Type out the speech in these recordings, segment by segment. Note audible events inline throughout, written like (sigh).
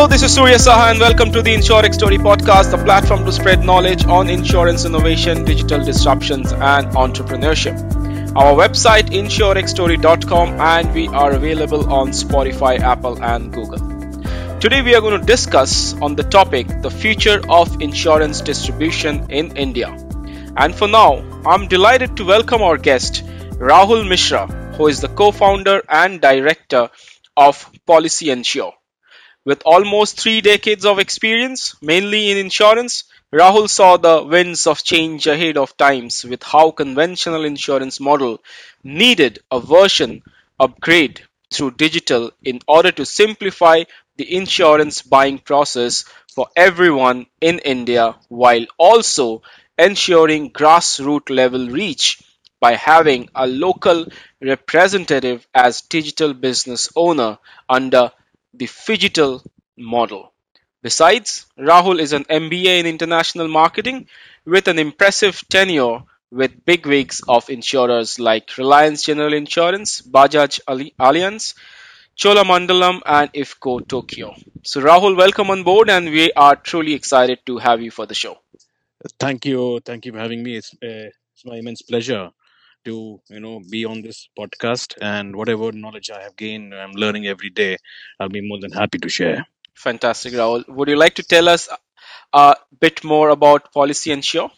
Hello, this is Surya Saha, and welcome to the Insurance Story podcast, the platform to spread knowledge on insurance innovation, digital disruptions, and entrepreneurship. Our website insurexstory.com, and we are available on Spotify, Apple, and Google. Today, we are going to discuss on the topic the future of insurance distribution in India. And for now, I'm delighted to welcome our guest, Rahul Mishra, who is the co-founder and director of Policy Ensure. With almost three decades of experience, mainly in insurance, Rahul saw the winds of change ahead of times with how conventional insurance model needed a version upgrade through digital in order to simplify the insurance buying process for everyone in India while also ensuring grassroots level reach by having a local representative as digital business owner under the Phygital model. Besides, Rahul is an MBA in international marketing with an impressive tenure with bigwigs of insurers like Reliance General Insurance, Bajaj Allianz, Cholamandalam, and IFFCO Tokio. So, Rahul, welcome on board, and we are truly excited to have you for the show. Thank you, thank you for having me. It's, uh, it's my immense pleasure to you know be on this podcast. And whatever knowledge i have gained i'm learning every day. I'll be more than happy to share. Fantastic rahul. Would you like to tell us a bit more about policy ensure?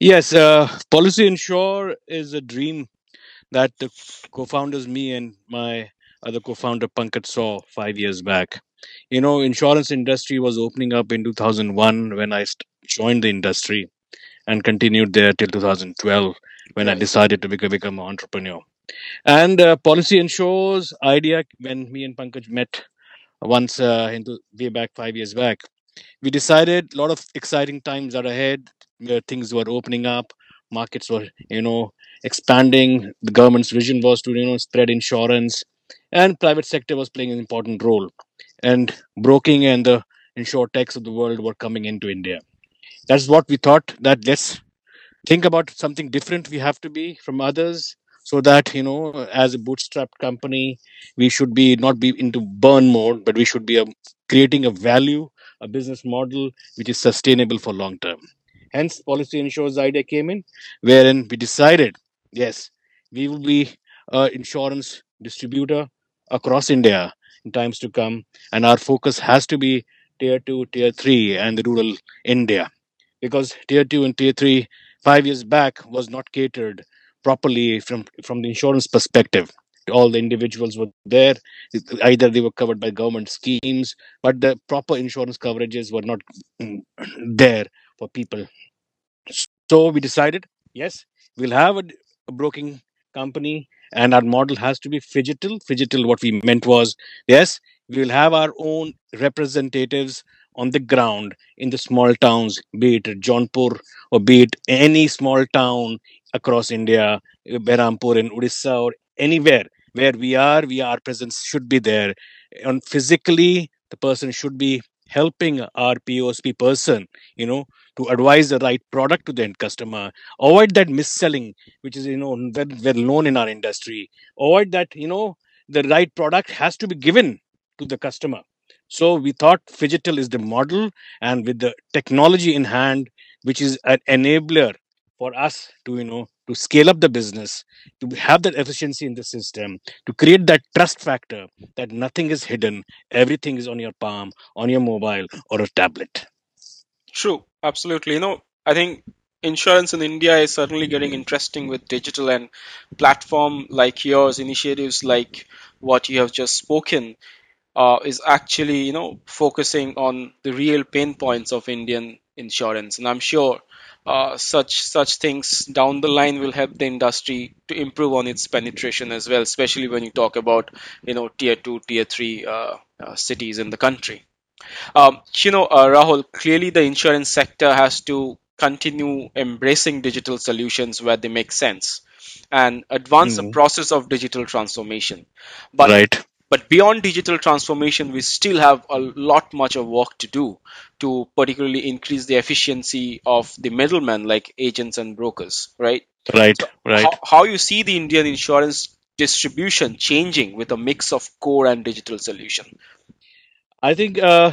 Yes uh, policy ensure is a dream that the co-founders me and my other co-founder pankaj saw five years back. You know insurance industry was opening up in 2001 when i joined the industry and continued there till 2012 when I decided to become, become an entrepreneur. And uh, Policy Ensure's idea, when me and Pankaj met once uh, into way back five years back, we decided a lot of exciting times are ahead. Where things were opening up, markets were you know expanding. The government's vision was to you know spread insurance, and private sector was playing an important role. And broking and the insure techs of the world were coming into India. That's what we thought. That let's think about something different we have to be from others so that you know as a bootstrapped company we should be not be into burn mode but we should be a, um, creating a value a business model which is sustainable for long term. Hence policy ensures idea came in wherein we decided yes we will be an insurance distributor across india in times to come and our focus has to be tier 2 tier 3 and the rural india. Because tier 2 and tier 3 five years back was not catered properly from from the insurance perspective. All the individuals were there. Either they were covered by government schemes but the proper insurance coverages were not mm, (clears throat) there for people. So we decided yes we'll have a, broking company and our model has to be phygital phygital what we meant was yes we will have our own representatives on the ground in the small towns, be it Jaunpur or be it any small town across India, Berhampur in Odisha or anywhere where we are, we our presence should be there. And physically, the person should be helping our POSP person, you know, to advise the right product to the end customer. Avoid that mis-selling, which is, you know, very well known in our industry. Avoid that, you know, the right product has to be given to the customer so we thought Phygital is the model, and with the technology in hand, which is an enabler for us to you know to scale up the business, to have that efficiency in the system, to create that trust factor that nothing is hidden, everything is on your palm, on your mobile or a tablet. True, absolutely. You know, I think insurance in India is certainly getting interesting with digital and platform like yours, initiatives like what you have just spoken uh, is actually you know focusing on the real pain points of Indian insurance, and I'm sure uh, such such things down the line will help the industry to improve on its penetration as well, especially when you talk about you know tier two, tier three uh, uh cities in the country. Um, you know, uh, Rahul, clearly the insurance sector has to continue embracing digital solutions where they make sense and advance mm. the process of digital transformation. But right but beyond digital transformation, we still have a lot much of work to do to particularly increase the efficiency of the middlemen like agents and brokers, right? Right, so right. How, how you see the Indian insurance distribution changing with a mix of core and digital solution? I think uh,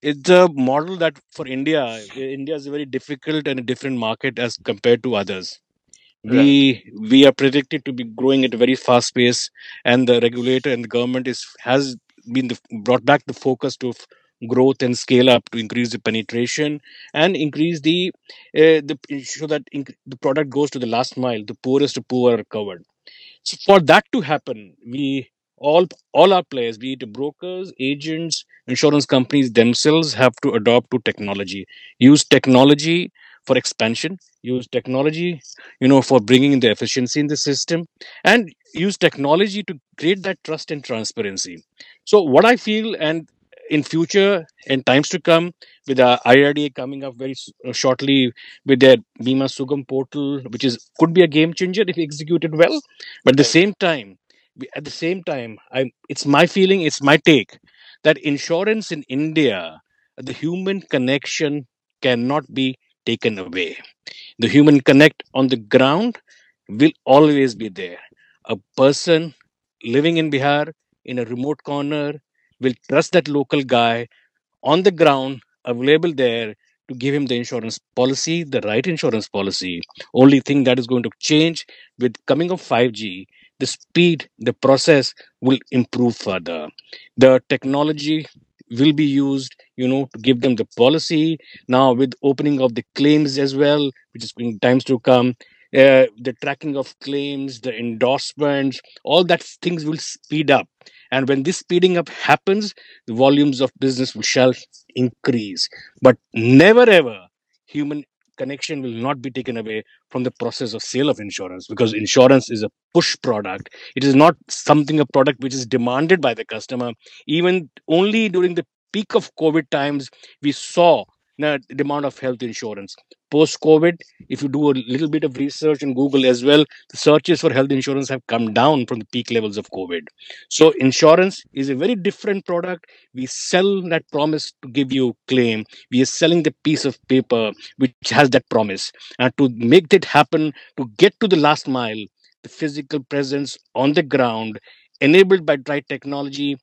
it's a model that for India, India is a very difficult and a different market as compared to others. Right. We we are predicted to be growing at a very fast pace, and the regulator and the government is has been the, brought back the focus to f- growth and scale up to increase the penetration and increase the uh, the so that inc- the product goes to the last mile. The poorest poor are covered so for that to happen, we all all our players, be it brokers, agents, insurance companies themselves, have to adopt to technology. Use technology for expansion. Use technology, you know, for bringing in the efficiency in the system, and use technology to create that trust and transparency. So what I feel, and in future and times to come, with the IRDA coming up very uh, shortly with their Bima Sugam portal, which is could be a game changer if executed well but at the same time at the same time i it's my feeling it's my take that insurance in india the human connection cannot be taken away. The human connect on the ground will always be there. A person living in bihar in a remote corner will trust that local guy on the ground available there to give him the insurance policy the right insurance policy. Only thing that is going to change with coming of 5g the speed the process will improve further. The technology will be used you know to give them the policy. Now with opening of the claims as well which is in times to come uh, the tracking of claims the endorsements all that things will speed up. And when this speeding up happens the volumes of business will shall increase. But never ever human connection will not be taken away from the process of sale of insurance because insurance is a push product. It is not something a product which is demanded by the customer. Even only during the peak of covid times we saw the demand of health insurance. Post covid if you do a little bit of research in google as well the searches for health insurance have come down from the peak levels of covid. So insurance is a very different product. We sell that promise to give you claim. We are selling the piece of paper which has that promise. And to make that happen to get to the last mile the physical presence on the ground enabled by right technology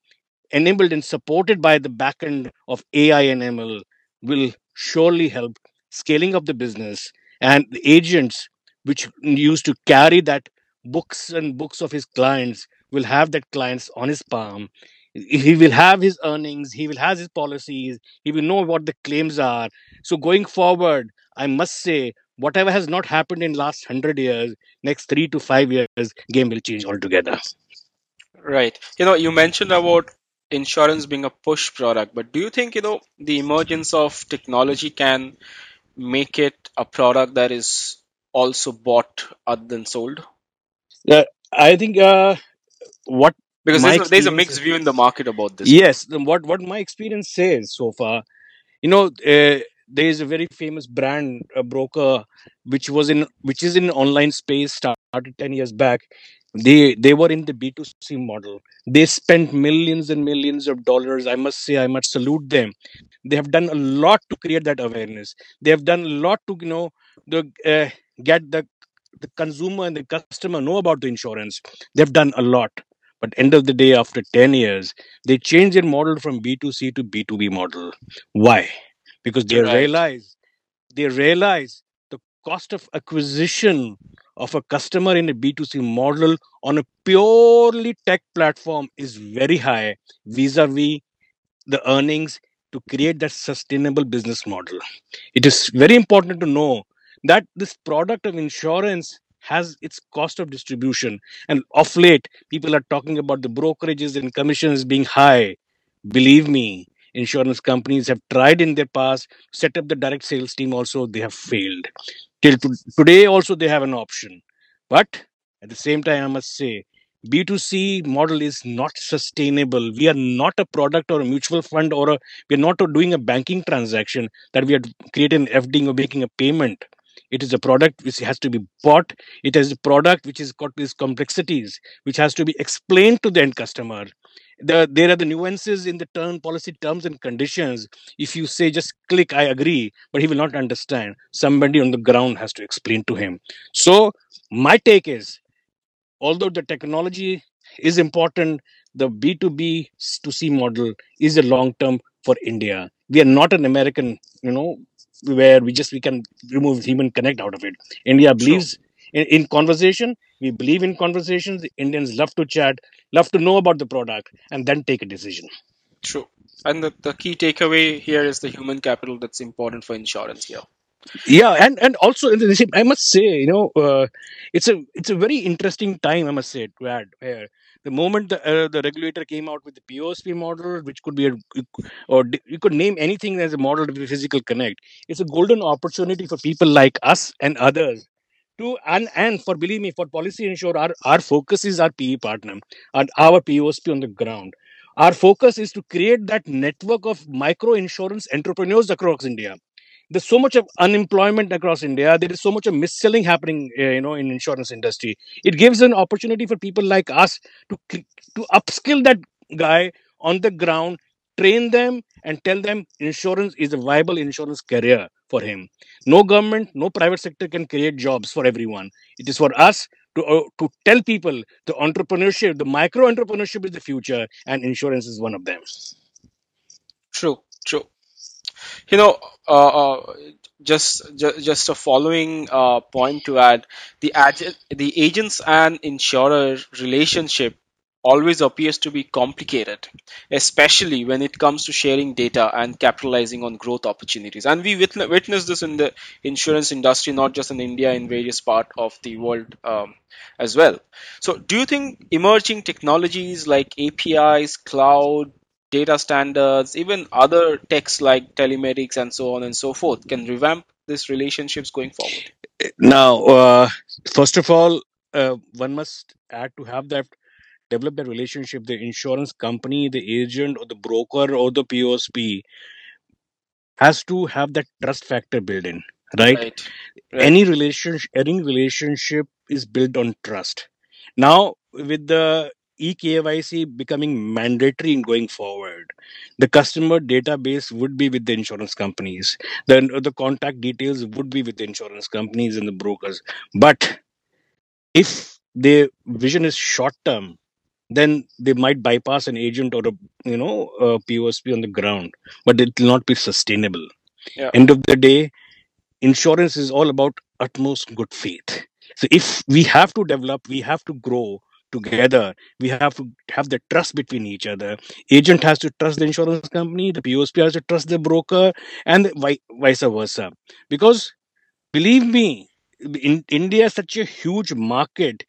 enabled and supported by the backend of AI and ML will surely help scaling up the business and the agents which used to carry that books and books of his clients will have that clients on his palm. He will have his earnings he will have his policies he will know what the claims are. So going forward i must say whatever has not happened in last 100 years next 3 to 5 years game will change altogether. Right. You know, you mentioned about insurance being a push product, but do you think, you know, the emergence of technology can make it a product that is also bought other than sold? uh, i think uh, what Because there's a, there's a mixed view in the market about this yes what what my experience says so far you know uh, there is a very famous brand a broker which was in which is in online space started 10 years back they they were in the b2c model. They spent millions and millions of dollars. I must say i must salute them. They have done a lot to create that awareness. They have done a lot to you know the uh, get the the consumer and the customer know about the insurance. They've done a lot. But end of the day after 10 years they changed their model from b2c to b2b model. Why? Because they Right. realize they realize the cost of acquisition of a customer in a b2c model on a purely tech platform is very high vis-a-vis the earnings to create that sustainable business model. It is very important to know that this product of insurance has its cost of distribution. And of late people are talking about the brokerages and commissions being high. Believe me insurance companies have tried in their past set up the direct sales team also they have failed. Till to, today also they have an option. But at the same time i must say b2c model is not sustainable. We are not a product or a mutual fund or a we're not doing a banking transaction that we are creating an fd or making a payment. It is a product which has to be bought. It is a product which has got these complexities which has to be explained to the end customer the, there are the nuances in the term policy terms and conditions if you say just click i agree but he will not understand somebody on the ground has to explain to him so my take is although the technology is important the B2B to C model is a long term for India. We are not an American, you know, where we just we can remove human connect out of it. India True. believes in, in conversation. We believe in conversations. The Indians love to chat, love to know about the product, and then take a decision. True. And the, the key takeaway here is the human capital that's important for insurance here. yeah and and also i must say you know uh, it's a it's a very interesting time i must say to add here the moment the, uh, the regulator came out with the POSP model, which could be a, or you could name anything as a model of physical connect. It's a golden opportunity for people like us and others to and and for believe me for policy ensure our our focus is our PE partner and our POSP on the ground. Our focus is to create that network of micro insurance entrepreneurs across India there's so much of unemployment across India. There is so much of mis-selling happening, uh, you know, in insurance industry. It gives an opportunity for people like us to to upskill that guy on the ground, train them, and tell them insurance is a viable insurance career for him. No government, no private sector can create jobs for everyone. It is for us to uh, to tell people the entrepreneurship, the micro entrepreneurship is the future, and insurance is one of them. True, true. You know, uh, uh, just, just just a following uh, point to add: the ag- the agents and insurer relationship always appears to be complicated, especially when it comes to sharing data and capitalizing on growth opportunities. And we witness, this in the insurance industry, not just in India, in various parts of the world um, as well. So, do you think emerging technologies like APIs, cloud, data standards, even other techs like telematics and so on and so forth can revamp these relationships going forward? Now, uh, first of all, uh, one must add to have that develop that relationship. The insurance company, the agent, or the broker, or the POSP has to have that trust factor built in, right? Right, right, Any relationship, any relationship is built on trust. Now, with the eKYC becoming mandatory in going forward, the customer database would be with the insurance companies. Then uh, the contact details would be with the insurance companies and the brokers. But if the vision is short term, then they might bypass an agent or a you know a POSP on the ground, but it will not be sustainable. yeah, End of the day, insurance is all about utmost good faith. So if we have to develop, we have to grow together. We have to have the trust between each other. Agent has to trust the insurance company, the POSP has to trust the broker, and vice versa. Because believe me, in India is such a huge market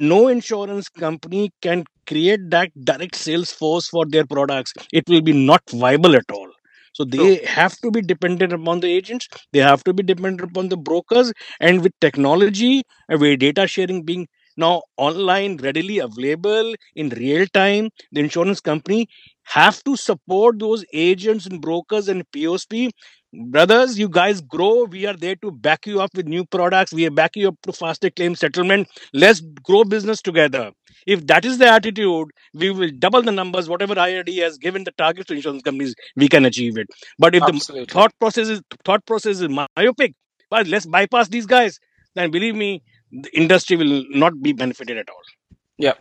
no insurance company can create that direct sales force for their products. It will be not viable at all. So true, they have to be dependent upon the agents. They have to be dependent upon the brokers. And with technology and with data sharing being now online readily available in real time the insurance company have to support those agents and brokers and POSP brothers you guys grow. We are there to back you up with new products. We are back you up to faster claim settlement. Let's grow business together. If that is the attitude we will double the numbers whatever IRD has given the targets to insurance companies we can achieve it. But if the absolutely. thought process is thought process is myopic but let's bypass these guys then believe me the industry will not be benefited at all. Yeah,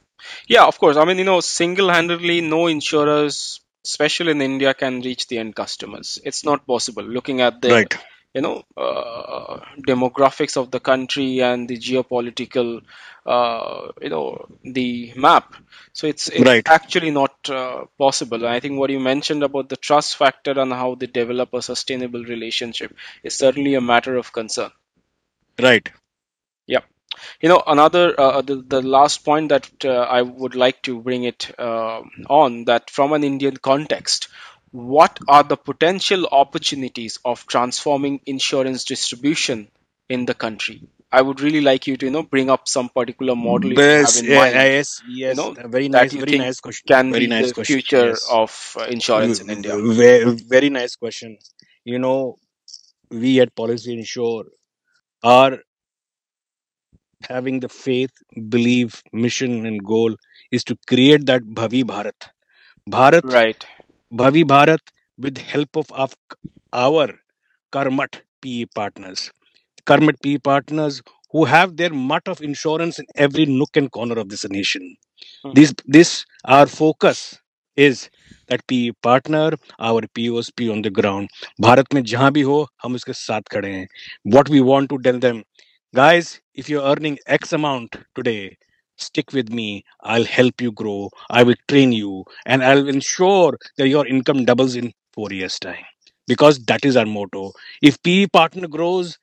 yeah, of course. I mean, you know, single-handedly, no insurers, especially in India, can reach the end customers. It's not possible. Looking at the right. you know uh, demographics of the country and the geopolitical uh, you know the map. So it's it's right. actually not uh, possible. And i think what you mentioned about the trust factor and how they develop a sustainable relationship is certainly a matter of concern. Right you know another uh, the, the last point that uh, i would like to bring it uh, on that from an indian context what are the potential opportunities of transforming insurance distribution in the country? I would really like you to you know bring up some particular model yes, you have in mind. yes you yes know a very nice you very nice question. can very be nice the question future yes. of uh, insurance in india. Very, very nice question. You know we at policy ensure are having the faith belief mission and goal is to create that bhavi bharat bharat right bhavi bharat with help of our, our karmat pe partners karmat pe partners who have their mutt of insurance in every nook and corner of this nation. Hmm. This, this, our focus is that PE partner, our POSP on the ground. Bharat में जहां भी हो हम उसके साथ खड़े हैं. What we want to tell them, guys, if you're earning X amount today, stick with me. I'll help you grow. I will train you, and I'll ensure that your income doubles in four years' time. Because that is our motto. If PE partner grows,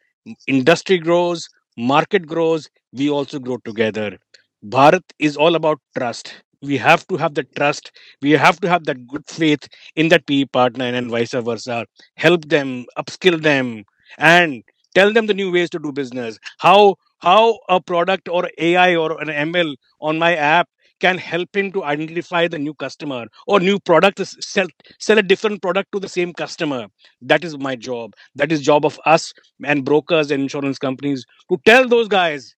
industry grows, market grows, we also grow together. Bharat is all about trust. We have to have the trust. We have to have that good faith in that PE partner and vice versa. Help them, upskill them, and tell them the new ways to do business. How how a product or AI or an ML on my app can help him to identify the new customer or new product sell sell a different product to the same customer. That is my job. That is job of us and brokers and insurance companies to tell those guys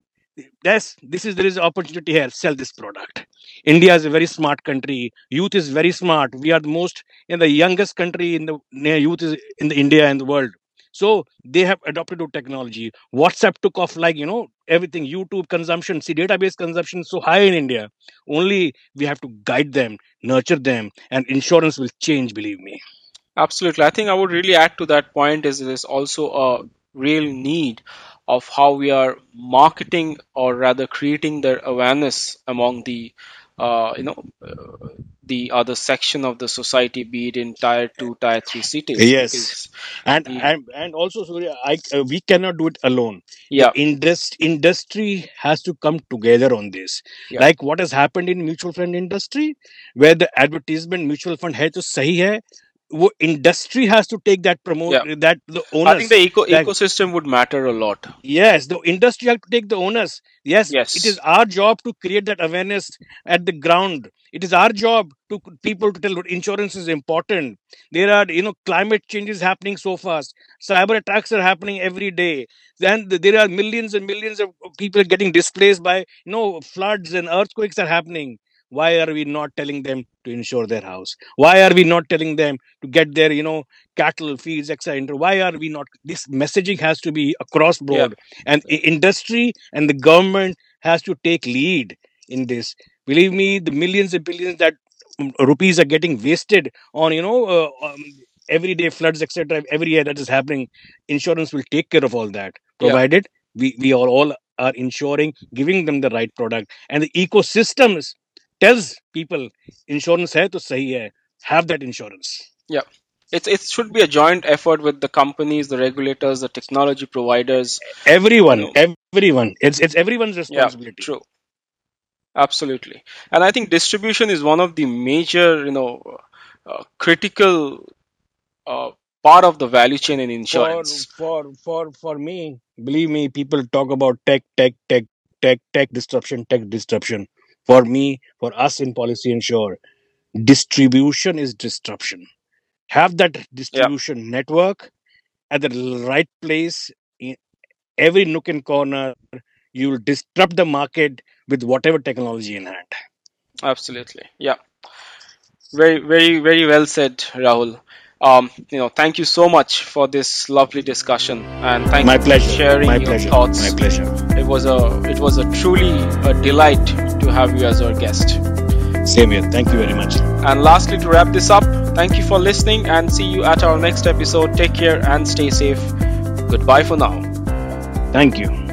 yes this is there is opportunity here. Sell this product. India is a very smart country. Youth is very smart. We are the most in the youngest country in the youth is in the india and the world so they have adopted to technology. Whatsapp took off like you know everything. Youtube consumption see database consumption is so high in india. Only we have to guide them nurture them and insurance will change believe me. Absolutely. I think I would really add to that point is there's also a real need of how we are marketing or rather creating the awareness among the uh, you know uh, the other section of the society be it in tier 2 tier 3 cities. Yes. And the and, and also Surya, I, uh, we cannot do it alone. Yeah. the indus- industry has to come together on this. Yeah. Like what has happened in mutual fund industry where the advertisement mutual fund hai to sahi hai wo industry has to take that promote yeah. that the I think the eco that ecosystem would matter a lot. Yes the industry have to take the owners. Yes yes. it is yes our job to create that awareness at the ground. It is our job to c- people to tell insurance is important. There are you know climate changes happening so fast. Cyber attacks are happening every day. Then th- there are millions and millions of people getting displaced by you know floods and earthquakes are happening why are we not telling them to insure their house? Why are we not telling them to get their you know cattle feeds etc why are we not? This messaging has to be across yeah. board. And i- industry and the government has to take lead in this. Believe me the millions and billions that um, rupees are getting wasted on you know uh, um, everyday floods etc every year that is happening insurance will take care of all that. Yeah. Provided we we are all are insuring giving them the right product. And the ecosystems tells people insurance hai to sahi hai. Have that insurance. Yeah. It's it should be a joint effort with the companies the regulators the technology providers. You everyone know. everyone. It's it's everyone's yeah responsibility. true. Absolutely. And i think distribution is one of the major you know uh, critical uh, part of the value chain in for insurance. for for for me believe me people talk about tech tech tech tech tech disruption tech disruption for me for us in policy ensure distribution is disruption. Have that yeah. distribution network at the right place in every nook and corner. You will disrupt the market with whatever technology in hand. Absolutely. Yeah. Very very very well said rahul um, you know thank you so much for this lovely discussion and thank my you for sharing my your pleasure. my thoughts pleasure. It was a it was a truly a delight to have you as our guest. Same here. Thank you very much. And lastly to wrap this up thank you for listening and see you at our next episode. Take care and stay safe. Goodbye for now. Thank you